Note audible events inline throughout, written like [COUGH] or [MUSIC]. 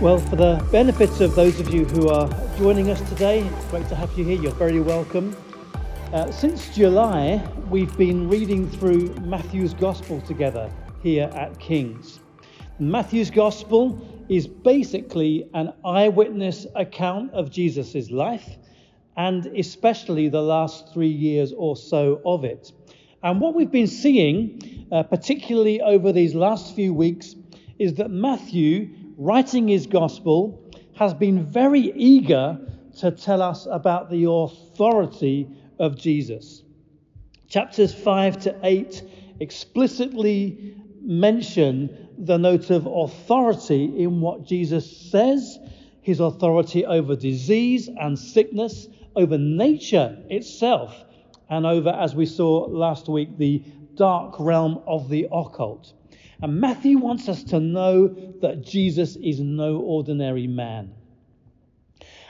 Well, for the benefits of those of you who are joining us today, great to have you here. You're very welcome. Uh, since July, we've been reading through Matthew's Gospel together here at King's. Matthew's Gospel is basically an eyewitness account of Jesus' life and especially the last three years or so of it. And what we've been seeing, uh, particularly over these last few weeks, is that Matthew writing his gospel, has been very eager to tell us about the authority of Jesus. Chapters 5 to 8 explicitly mention the note of authority in what Jesus says, his authority over disease and sickness, over nature itself, and over, as we saw last week, the dark realm of the occult. And Matthew wants us to know that Jesus is no ordinary man.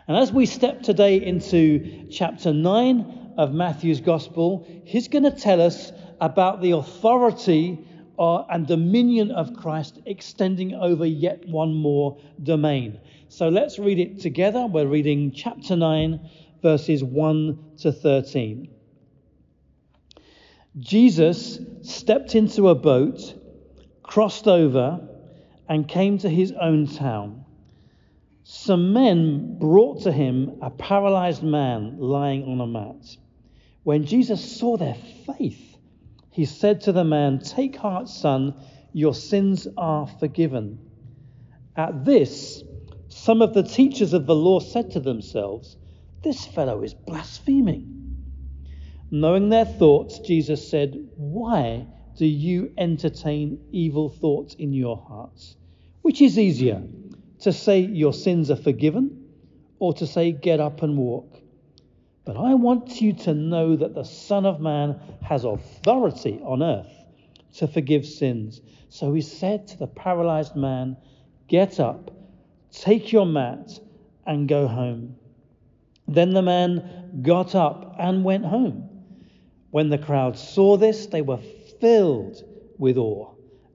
And as we step today into chapter 9 of Matthew's Gospel, he's going to tell us about the authority uh, and dominion of Christ extending over yet one more domain. So let's read it together. We're reading chapter 9, verses 1 to 13. Jesus stepped into a boat crossed over and came to his own town. Some men brought to him a paralyzed man lying on a mat. When Jesus saw their faith, he said to the man, Take heart, son, your sins are forgiven. At this, some of the teachers of the law said to themselves, This fellow is blaspheming. Knowing their thoughts, Jesus said, Why do you entertain evil thoughts in your hearts? Which is easier, to say your sins are forgiven or to say get up and walk? But I want you to know that the Son of Man has authority on earth to forgive sins. So he said to the paralyzed man, Get up, take your mat, and go home. Then the man got up and went home. When the crowd saw this, they were filled with awe,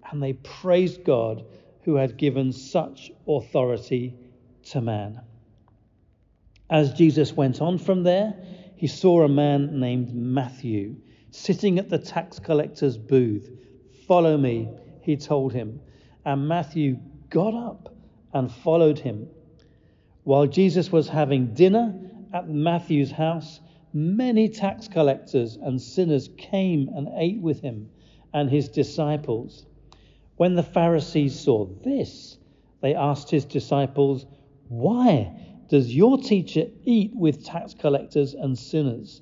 and they praised God who had given such authority to man. As Jesus went on from there, he saw a man named Matthew sitting at the tax collector's booth. Follow me, he told him. And Matthew got up and followed him. While Jesus was having dinner at Matthew's house, many tax collectors and sinners came and ate with him and his disciples. When the Pharisees saw this, they asked his disciples, Why does your teacher eat with tax collectors and sinners?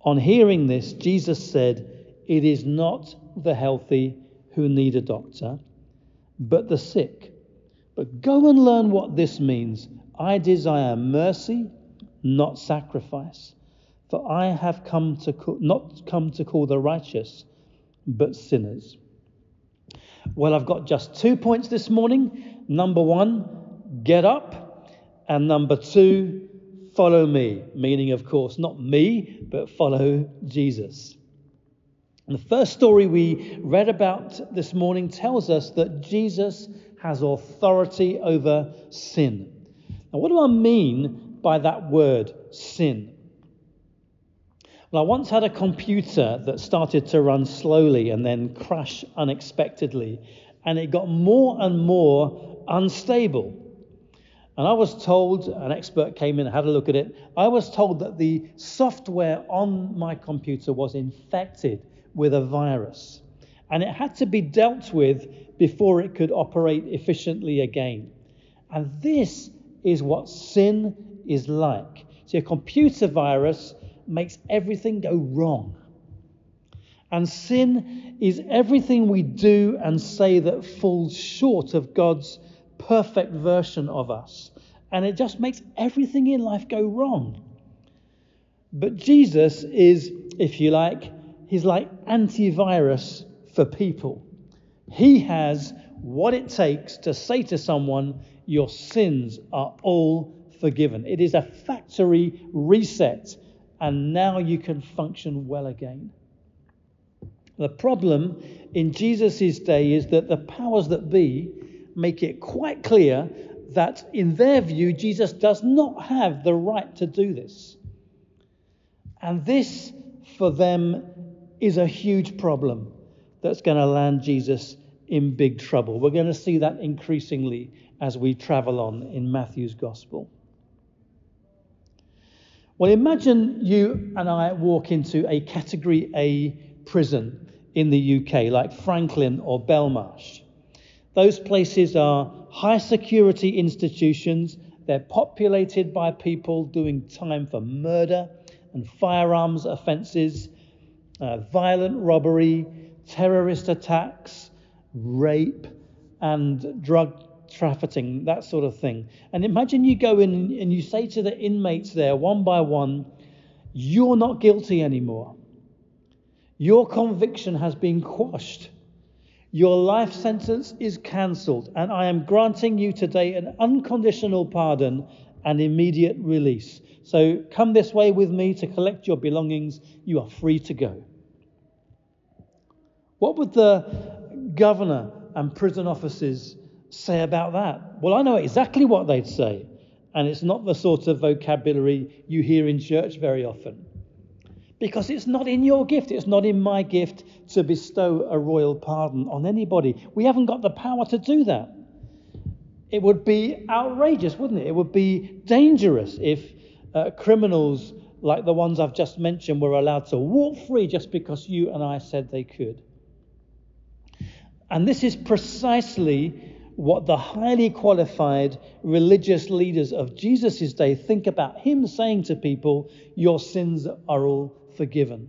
On hearing this, Jesus said, It is not the healthy who need a doctor, but the sick. But go and learn what this means. I desire mercy, not sacrifice. For I have come to call, not come to call the righteous, but sinners. Well, I've got just two points this morning. Number one, get up. And number two, follow me. Meaning, of course, not me, but follow Jesus. And the first story we read about this morning tells us that Jesus has authority over sin. Now, what do I mean by that word, sin? Well, I once had a computer that started to run slowly and then crash unexpectedly, and it got more and more unstable. And I was told, an expert came in and had a look at it. I was told that the software on my computer was infected with a virus, and it had to be dealt with before it could operate efficiently again. And this is what sin is like. See, a computer virus makes everything go wrong. And sin is everything we do and say that falls short of God's perfect version of us. And it just makes everything in life go wrong. But Jesus is, if you like, he's like antivirus for people. He has what it takes to say to someone, Your sins are all forgiven. It is a factory reset and now you can function well again. The problem in Jesus' day is that the powers that be make it quite clear that in their view, Jesus does not have the right to do this. And this, for them, is a huge problem that's going to land Jesus in big trouble. We're going to see that increasingly as we travel on in Matthew's Gospel. Well, imagine you and I walk into a Category A prison in the UK, like Frankland or Belmarsh. Those places are high security institutions. They're populated by people doing time for murder and firearms offences, uh, violent robbery, terrorist attacks, rape, and drug trafficking, that sort of thing. And imagine you go in and you say to the inmates there, one by one, You're not guilty anymore. Your conviction has been quashed. Your life sentence is cancelled, and I am granting you today an unconditional pardon and immediate release. So come this way with me to collect your belongings. You are free to go. What would the governor and prison officers say about that? Well, I know exactly what they'd say, and it's not the sort of vocabulary you hear in church very often. Because it's not in your gift, it's not in my gift to bestow a royal pardon on anybody. We haven't got the power to do that. It would be outrageous, wouldn't it? It would be dangerous if uh, criminals like the ones I've just mentioned were allowed to walk free just because you and I said they could. And this is precisely what the highly qualified religious leaders of Jesus' day think about him saying to people, Your sins are all forgiven.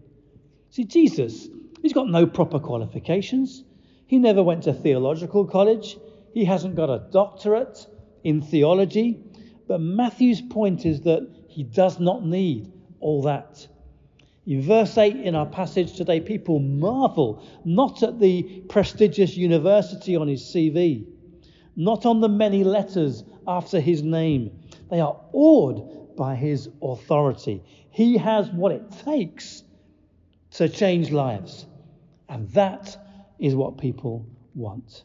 See, Jesus, he's got no proper qualifications. He never went to theological college. He hasn't got a doctorate in theology. But Matthew's point is that he does not need all that. In verse 8 in our passage today, people marvel not at the prestigious university on his CV, not on the many letters after his name. They are awed by his authority. He has what it takes to change lives. And that is what people want.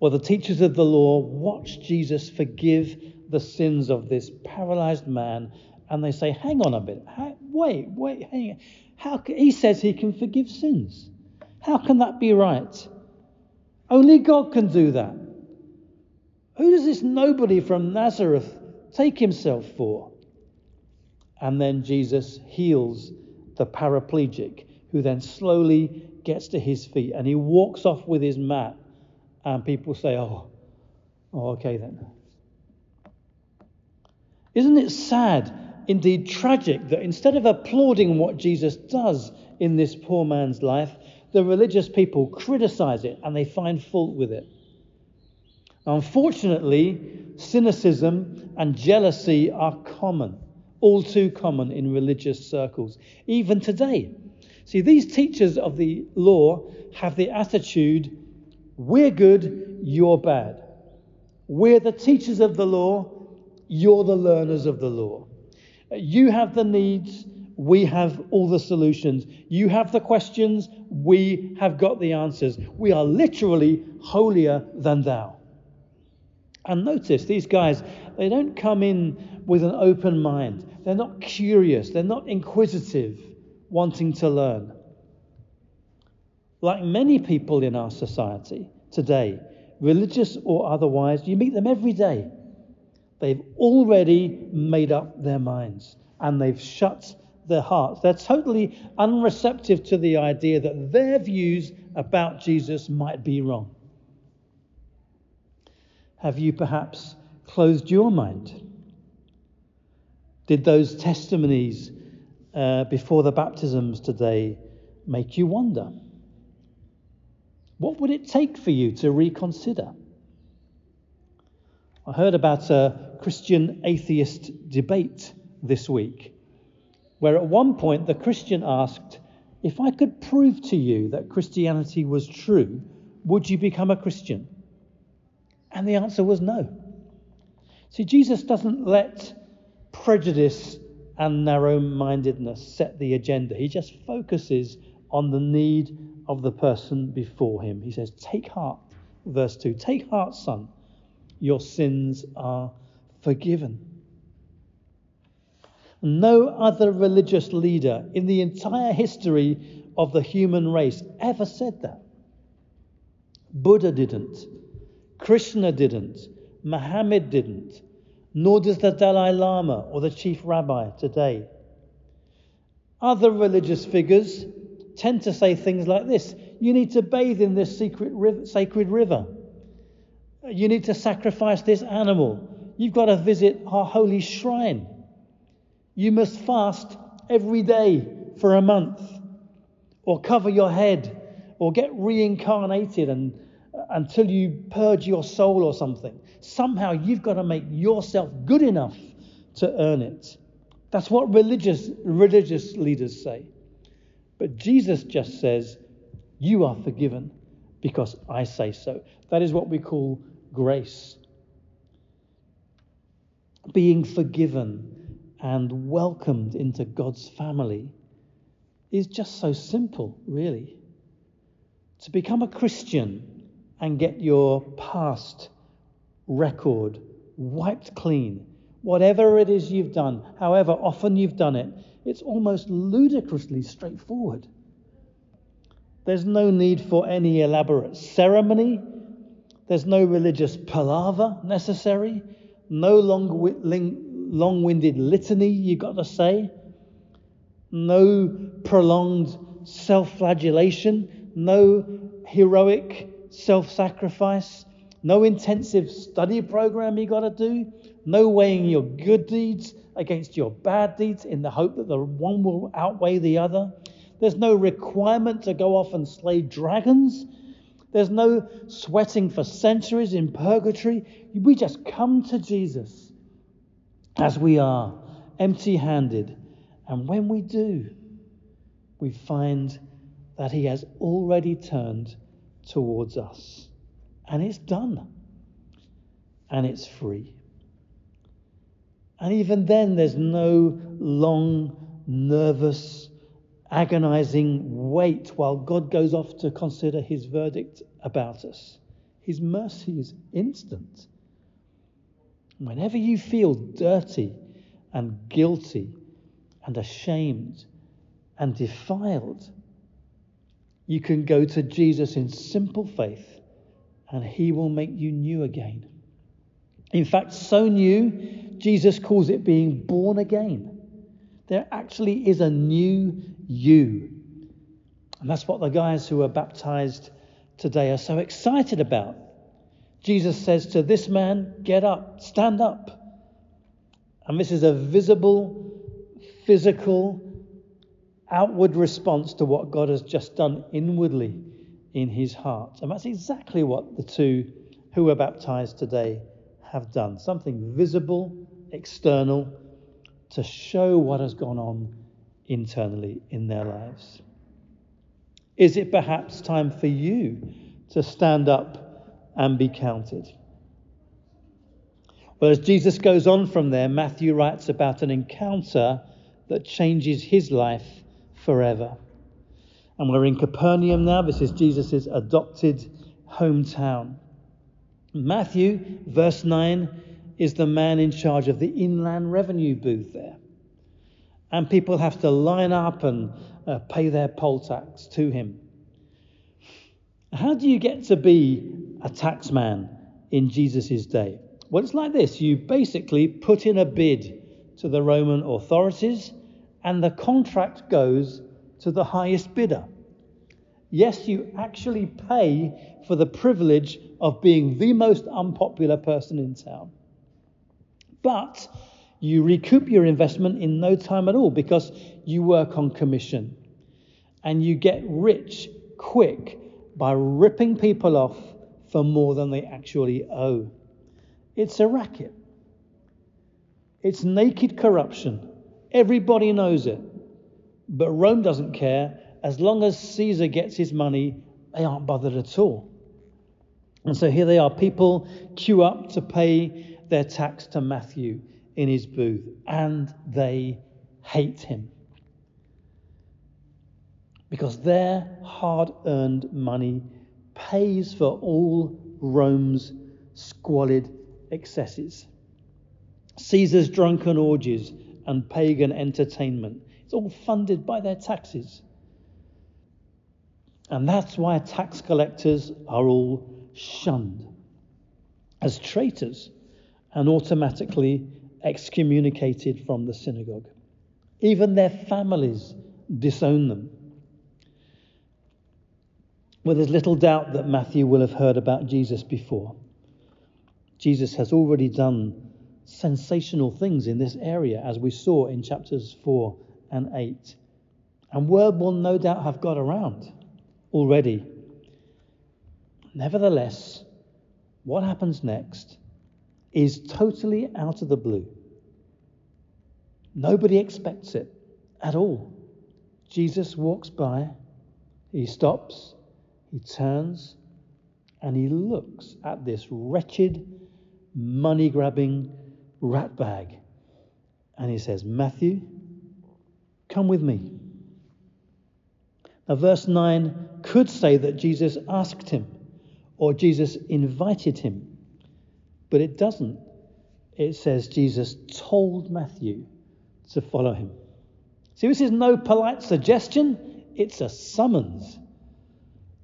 Well, the teachers of the law watch Jesus forgive the sins of this paralyzed man, and they say, Hang on a bit. Wait, wait, hang on. How can, he says he can forgive sins. How can that be right? Only God can do that. Who does this nobody from Nazareth take himself for? And then Jesus heals the paraplegic, who then slowly gets to his feet and he walks off with his mat. And people say, Oh, oh okay then. Isn't it sad, indeed tragic, that instead of applauding what Jesus does in this poor man's life, the religious people criticize it and they find fault with it? Unfortunately, cynicism and jealousy are common all too common in religious circles, even today. See, these teachers of the law have the attitude we're good, you're bad. We're the teachers of the law, you're the learners of the law. You have the needs, we have all the solutions. You have the questions, we have got the answers. We are literally holier than thou. And notice these guys, they don't come in with an open mind. They're not curious. They're not inquisitive, wanting to learn. Like many people in our society today, religious or otherwise, you meet them every day. They've already made up their minds and they've shut their hearts. They're totally unreceptive to the idea that their views about Jesus might be wrong. Have you perhaps closed your mind? Did those testimonies uh, before the baptisms today make you wonder? What would it take for you to reconsider? I heard about a Christian atheist debate this week, where at one point the Christian asked, If I could prove to you that Christianity was true, would you become a Christian? And the answer was no. See, Jesus doesn't let prejudice and narrow mindedness set the agenda. He just focuses on the need of the person before him. He says, Take heart, verse 2, take heart, son, Your sins are forgiven. No other religious leader in the entire history of the human race ever said that. Buddha didn't. Krishna didn't. Muhammad didn't. Nor does the Dalai Lama or the chief rabbi today. Other religious figures tend to say things like this You need to bathe in this secret river, sacred river. You need to sacrifice this animal. You've got to visit our holy shrine. You must fast every day for a month, or cover your head, or get reincarnated and, until you purge your soul or something. Somehow you've got to make yourself good enough to earn it. That's what religious, religious leaders say. But Jesus just says, You are forgiven because I say so. That is what we call grace. Being forgiven and welcomed into God's family is just so simple, really. To become a Christian and get your past record wiped clean, whatever it is you've done, however often you've done it, it's almost ludicrously straightforward. There's no need for any elaborate ceremony. There's no religious palaver necessary. No long winded litany you've got to say. No prolonged self flagellation. No heroic self sacrifice. No intensive study program you've got to do. No weighing your good deeds against your bad deeds in the hope that the one will outweigh the other. There's no requirement to go off and slay dragons. There's no sweating for centuries in purgatory. We just come to Jesus as we are, empty handed. And when we do, we find that He has already turned towards us. And it's done. And it's free. And even then, there's no long, nervous, agonizing wait while God goes off to consider his verdict about us. His mercy is instant. Whenever you feel dirty and guilty and ashamed and defiled, you can go to Jesus in simple faith and he will make you new again. In fact, so new, Jesus calls it being born again. There actually is a new you. And that's what the guys who are baptized today are so excited about. Jesus says to this man, Get up, stand up. And this is a visible, physical, outward response to what God has just done inwardly in his heart. And that's exactly what the two who were baptized today have done something visible, external, to show what has gone on internally in their lives. Is it perhaps time for you to stand up and be counted? Well, as Jesus goes on from there, Matthew writes about an encounter that changes his life forever. And we're in Capernaum now. This is Jesus' adopted hometown. Matthew, verse 9, is the man in charge of the inland revenue booth there. And people have to line up and uh, pay their poll tax to him. How do you get to be a taxman in Jesus' day? Well, it's like this you basically put in a bid to the Roman authorities, and the contract goes to the highest bidder. Yes, you actually pay for the privilege of being the most unpopular person in town. But you recoup your investment in no time at all because you work on commission and you get rich quick by ripping people off for more than they actually owe. It's a racket. It's naked corruption. Everybody knows it. But Rome doesn't care. As long as Caesar gets his money, they aren't bothered at all. And so here they are. People queue up to pay their tax to Matthew in his booth, and they hate him. Because their hard earned money pays for all Rome's squalid excesses. Caesar's drunken orgies and pagan entertainment. It's all funded by their taxes. And that's why tax collectors are all shunned as traitors and automatically excommunicated from the synagogue. Even their families disown them. Well, there's little doubt that Matthew will have heard about Jesus before. Jesus has already done sensational things in this area, as we saw in chapters 4 and 8. And word will no doubt have got around already. Nevertheless, what happens next is totally out of the blue. Nobody expects it at all. Jesus walks by, he stops, he turns, and he looks at this wretched, money grabbing rat bag. And he says, Matthew, come with me. Now, verse 9 could say that Jesus asked him or Jesus invited him, but it doesn't. It says Jesus told Matthew to follow him. See, this is no polite suggestion, it's a summons.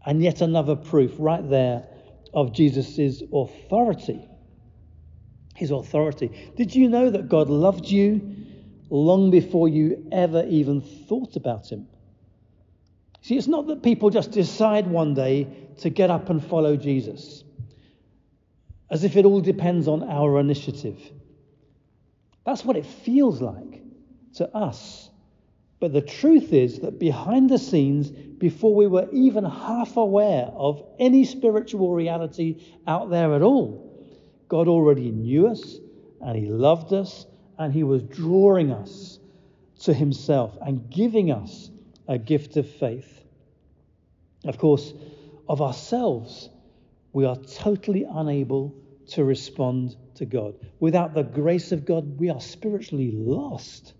And yet another proof right there of Jesus' authority. His authority. Did you know that God loved you long before you ever even thought about him? See, it's not that people just decide one day to get up and follow Jesus, as if it all depends on our initiative. That's what it feels like to us. But the truth is that behind the scenes, before we were even half aware of any spiritual reality out there at all, God already knew us and He loved us and He was drawing us to Himself and giving us a gift of faith. Of course, of ourselves, we are totally unable to respond to God. Without the grace of God, we are spiritually lost.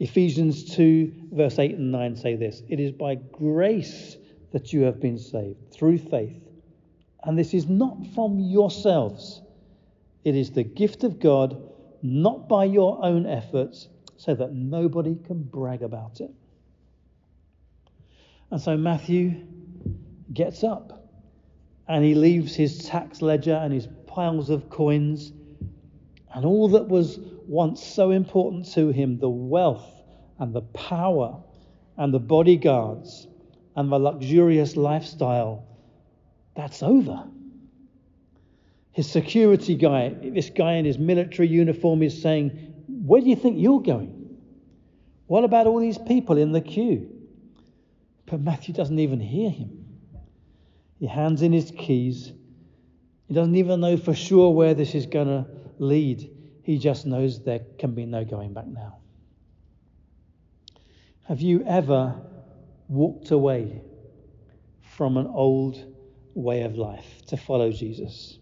Ephesians 2, verse 8 and 9 say this It is by grace that you have been saved, through faith. And this is not from yourselves, it is the gift of God, not by your own efforts, so that nobody can brag about it. And so Matthew gets up and he leaves his tax ledger and his piles of coins and all that was once so important to him the wealth and the power and the bodyguards and the luxurious lifestyle that's over. His security guy, this guy in his military uniform, is saying, Where do you think you're going? What about all these people in the queue? But Matthew doesn't even hear him. He hands in his keys. He doesn't even know for sure where this is going to lead. He just knows there can be no going back now. Have you ever walked away from an old way of life to follow Jesus?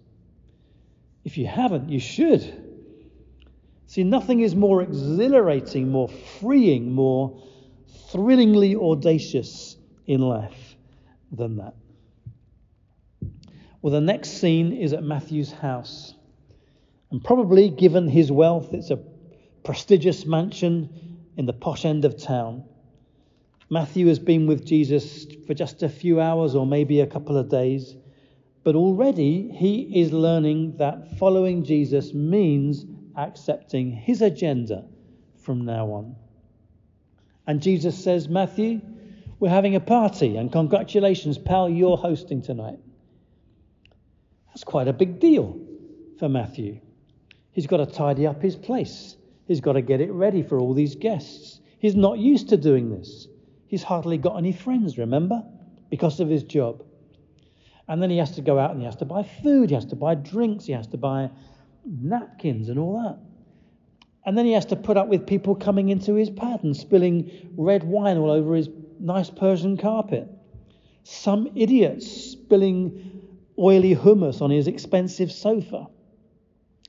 If you haven't, you should. See, nothing is more exhilarating, more freeing, more thrillingly audacious in life than that. Well, the next scene is at Matthew's house. And probably, given his wealth, it's a prestigious mansion in the posh end of town. Matthew has been with Jesus for just a few hours or maybe a couple of days, but already he is learning that following Jesus means accepting his agenda from now on. And Jesus says, Matthew, we're having a party, and congratulations, pal, you're hosting tonight. That's quite a big deal for Matthew. He's got to tidy up his place, he's got to get it ready for all these guests. He's not used to doing this. He's hardly got any friends, remember, because of his job. And then he has to go out and he has to buy food, he has to buy drinks, he has to buy napkins and all that. And then he has to put up with people coming into his pad and spilling red wine all over his nice Persian carpet. Some idiots spilling oily hummus on his expensive sofa.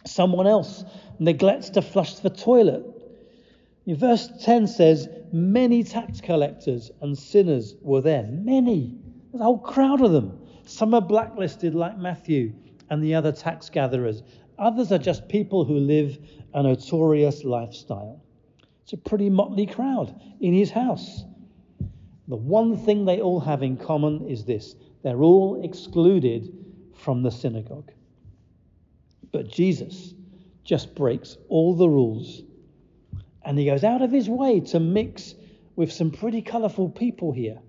Someone else neglects to flush the toilet. Verse 10 says, Many tax collectors and sinners were there. Many. There's a whole crowd of them. Some are blacklisted, like Matthew, and the other tax gatherers. Others are just people who live a notorious lifestyle. It's a pretty motley crowd in his house. The one thing they all have in common is this they're all excluded from the synagogue. But Jesus just breaks all the rules and he goes out of his way to mix with some pretty colourful people here.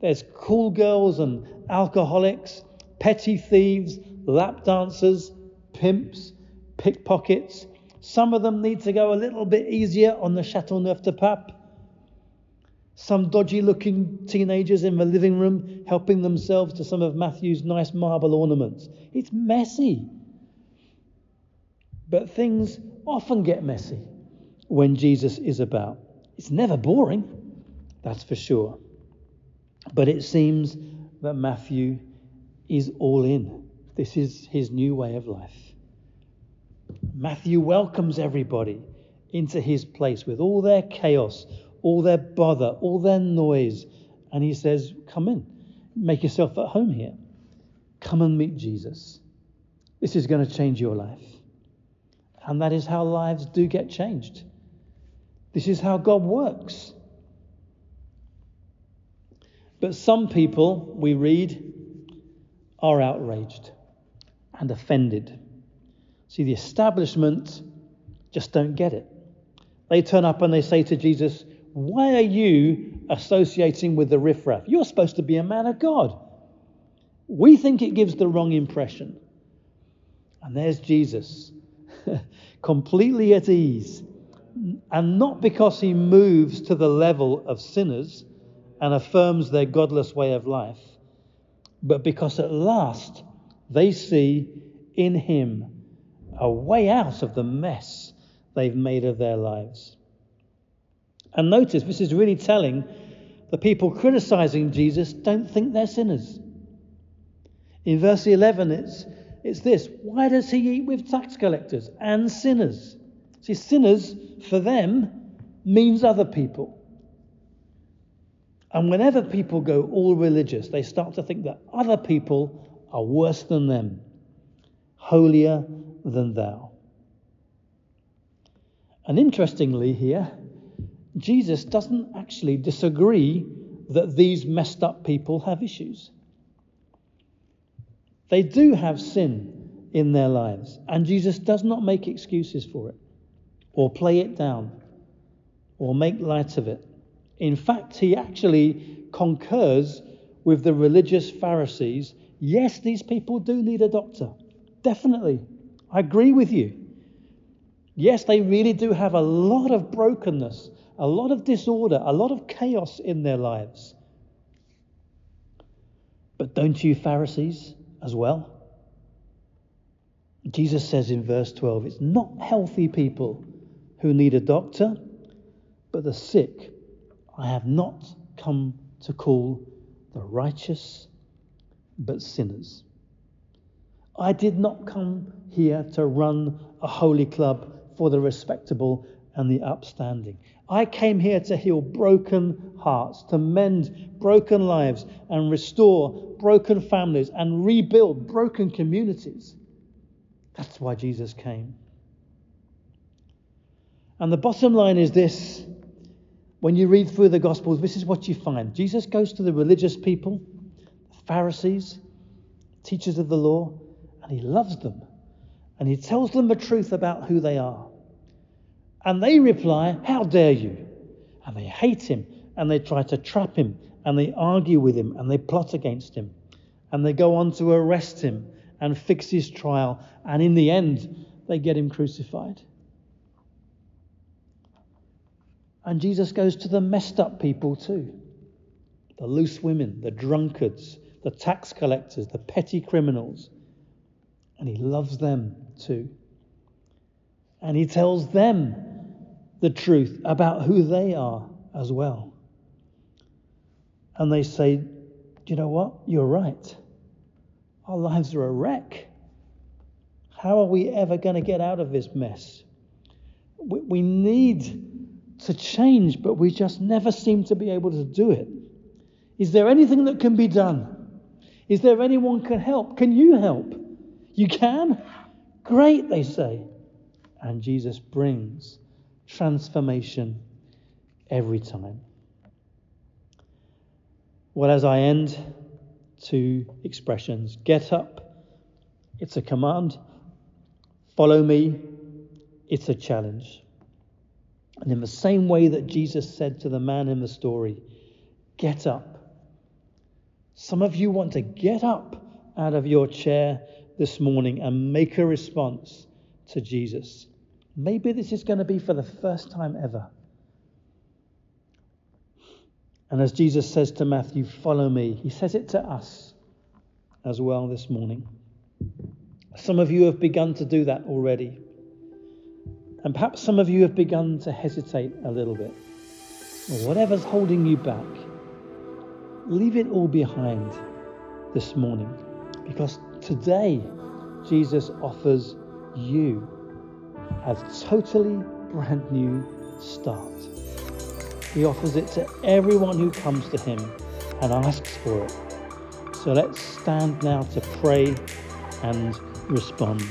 There's cool girls and alcoholics, petty thieves, lap dancers, pimps, pickpockets. Some of them need to go a little bit easier on the Chateauneuf de Pape. Some dodgy looking teenagers in the living room helping themselves to some of Matthew's nice marble ornaments. It's messy. But things often get messy when Jesus is about. It's never boring, that's for sure. But it seems that Matthew is all in. This is his new way of life. Matthew welcomes everybody into his place with all their chaos, all their bother, all their noise. And he says, Come in, make yourself at home here. Come and meet Jesus. This is going to change your life. And that is how lives do get changed. This is how God works. But some people, we read, are outraged and offended. See, the establishment just don't get it. They turn up and they say to Jesus, Why are you associating with the riffraff? You're supposed to be a man of God. We think it gives the wrong impression. And there's Jesus, [LAUGHS] completely at ease. And not because he moves to the level of sinners and affirms their godless way of life, but because at last they see in him a way out of the mess they've made of their lives. And notice, this is really telling the people criticizing Jesus don't think they're sinners. In verse 11, it's, it's this Why does he eat with tax collectors and sinners? See, sinners, for them, means other people. And whenever people go all religious, they start to think that other people are worse than them, holier than thou. And interestingly, here, Jesus doesn't actually disagree that these messed up people have issues. They do have sin in their lives, and Jesus does not make excuses for it, or play it down, or make light of it. In fact, he actually concurs with the religious Pharisees. Yes, these people do need a doctor. Definitely. I agree with you. Yes, they really do have a lot of brokenness, a lot of disorder, a lot of chaos in their lives. But don't you, Pharisees, as well? Jesus says in verse 12, it's not healthy people who need a doctor, but the sick. I have not come to call the righteous, but sinners. I did not come here to run a holy club for the respectable and the upstanding. I came here to heal broken hearts, to mend broken lives, and restore broken families, and rebuild broken communities. That's why Jesus came. And the bottom line is this when you read through the Gospels, this is what you find. Jesus goes to the religious people, the Pharisees, teachers of the law, and he loves them. And he tells them the truth about who they are. And they reply, How dare you? And they hate him, and they try to trap him, and they argue with him, and they plot against him. And they go on to arrest him and fix his trial. And in the end, they get him crucified. And Jesus goes to the messed up people too the loose women, the drunkards, the tax collectors, the petty criminals. And he loves them too. And he tells them the truth about who they are as well. And they say, Do you know what? You're right. Our lives are a wreck. How are we ever going to get out of this mess? We, we need to change, but we just never seem to be able to do it. Is there anything that can be done? Is there anyone can help? Can you help? You can? Great, they say. And Jesus brings transformation every time. Well, as I end, two expressions get up, it's a command, follow me, it's a challenge. And in the same way that Jesus said to the man in the story, get up. Some of you want to get up out of your chair this morning and make a response to Jesus. Maybe this is going to be for the first time ever. And as Jesus says to Matthew, follow me, he says it to us as well this morning. Some of you have begun to do that already. And perhaps some of you have begun to hesitate a little bit. whatever's holding you back, leave it all behind this morning. Because today, Jesus offers you a totally brand new start. He offers it to everyone who comes to him and asks for it. So let's stand now to pray and respond.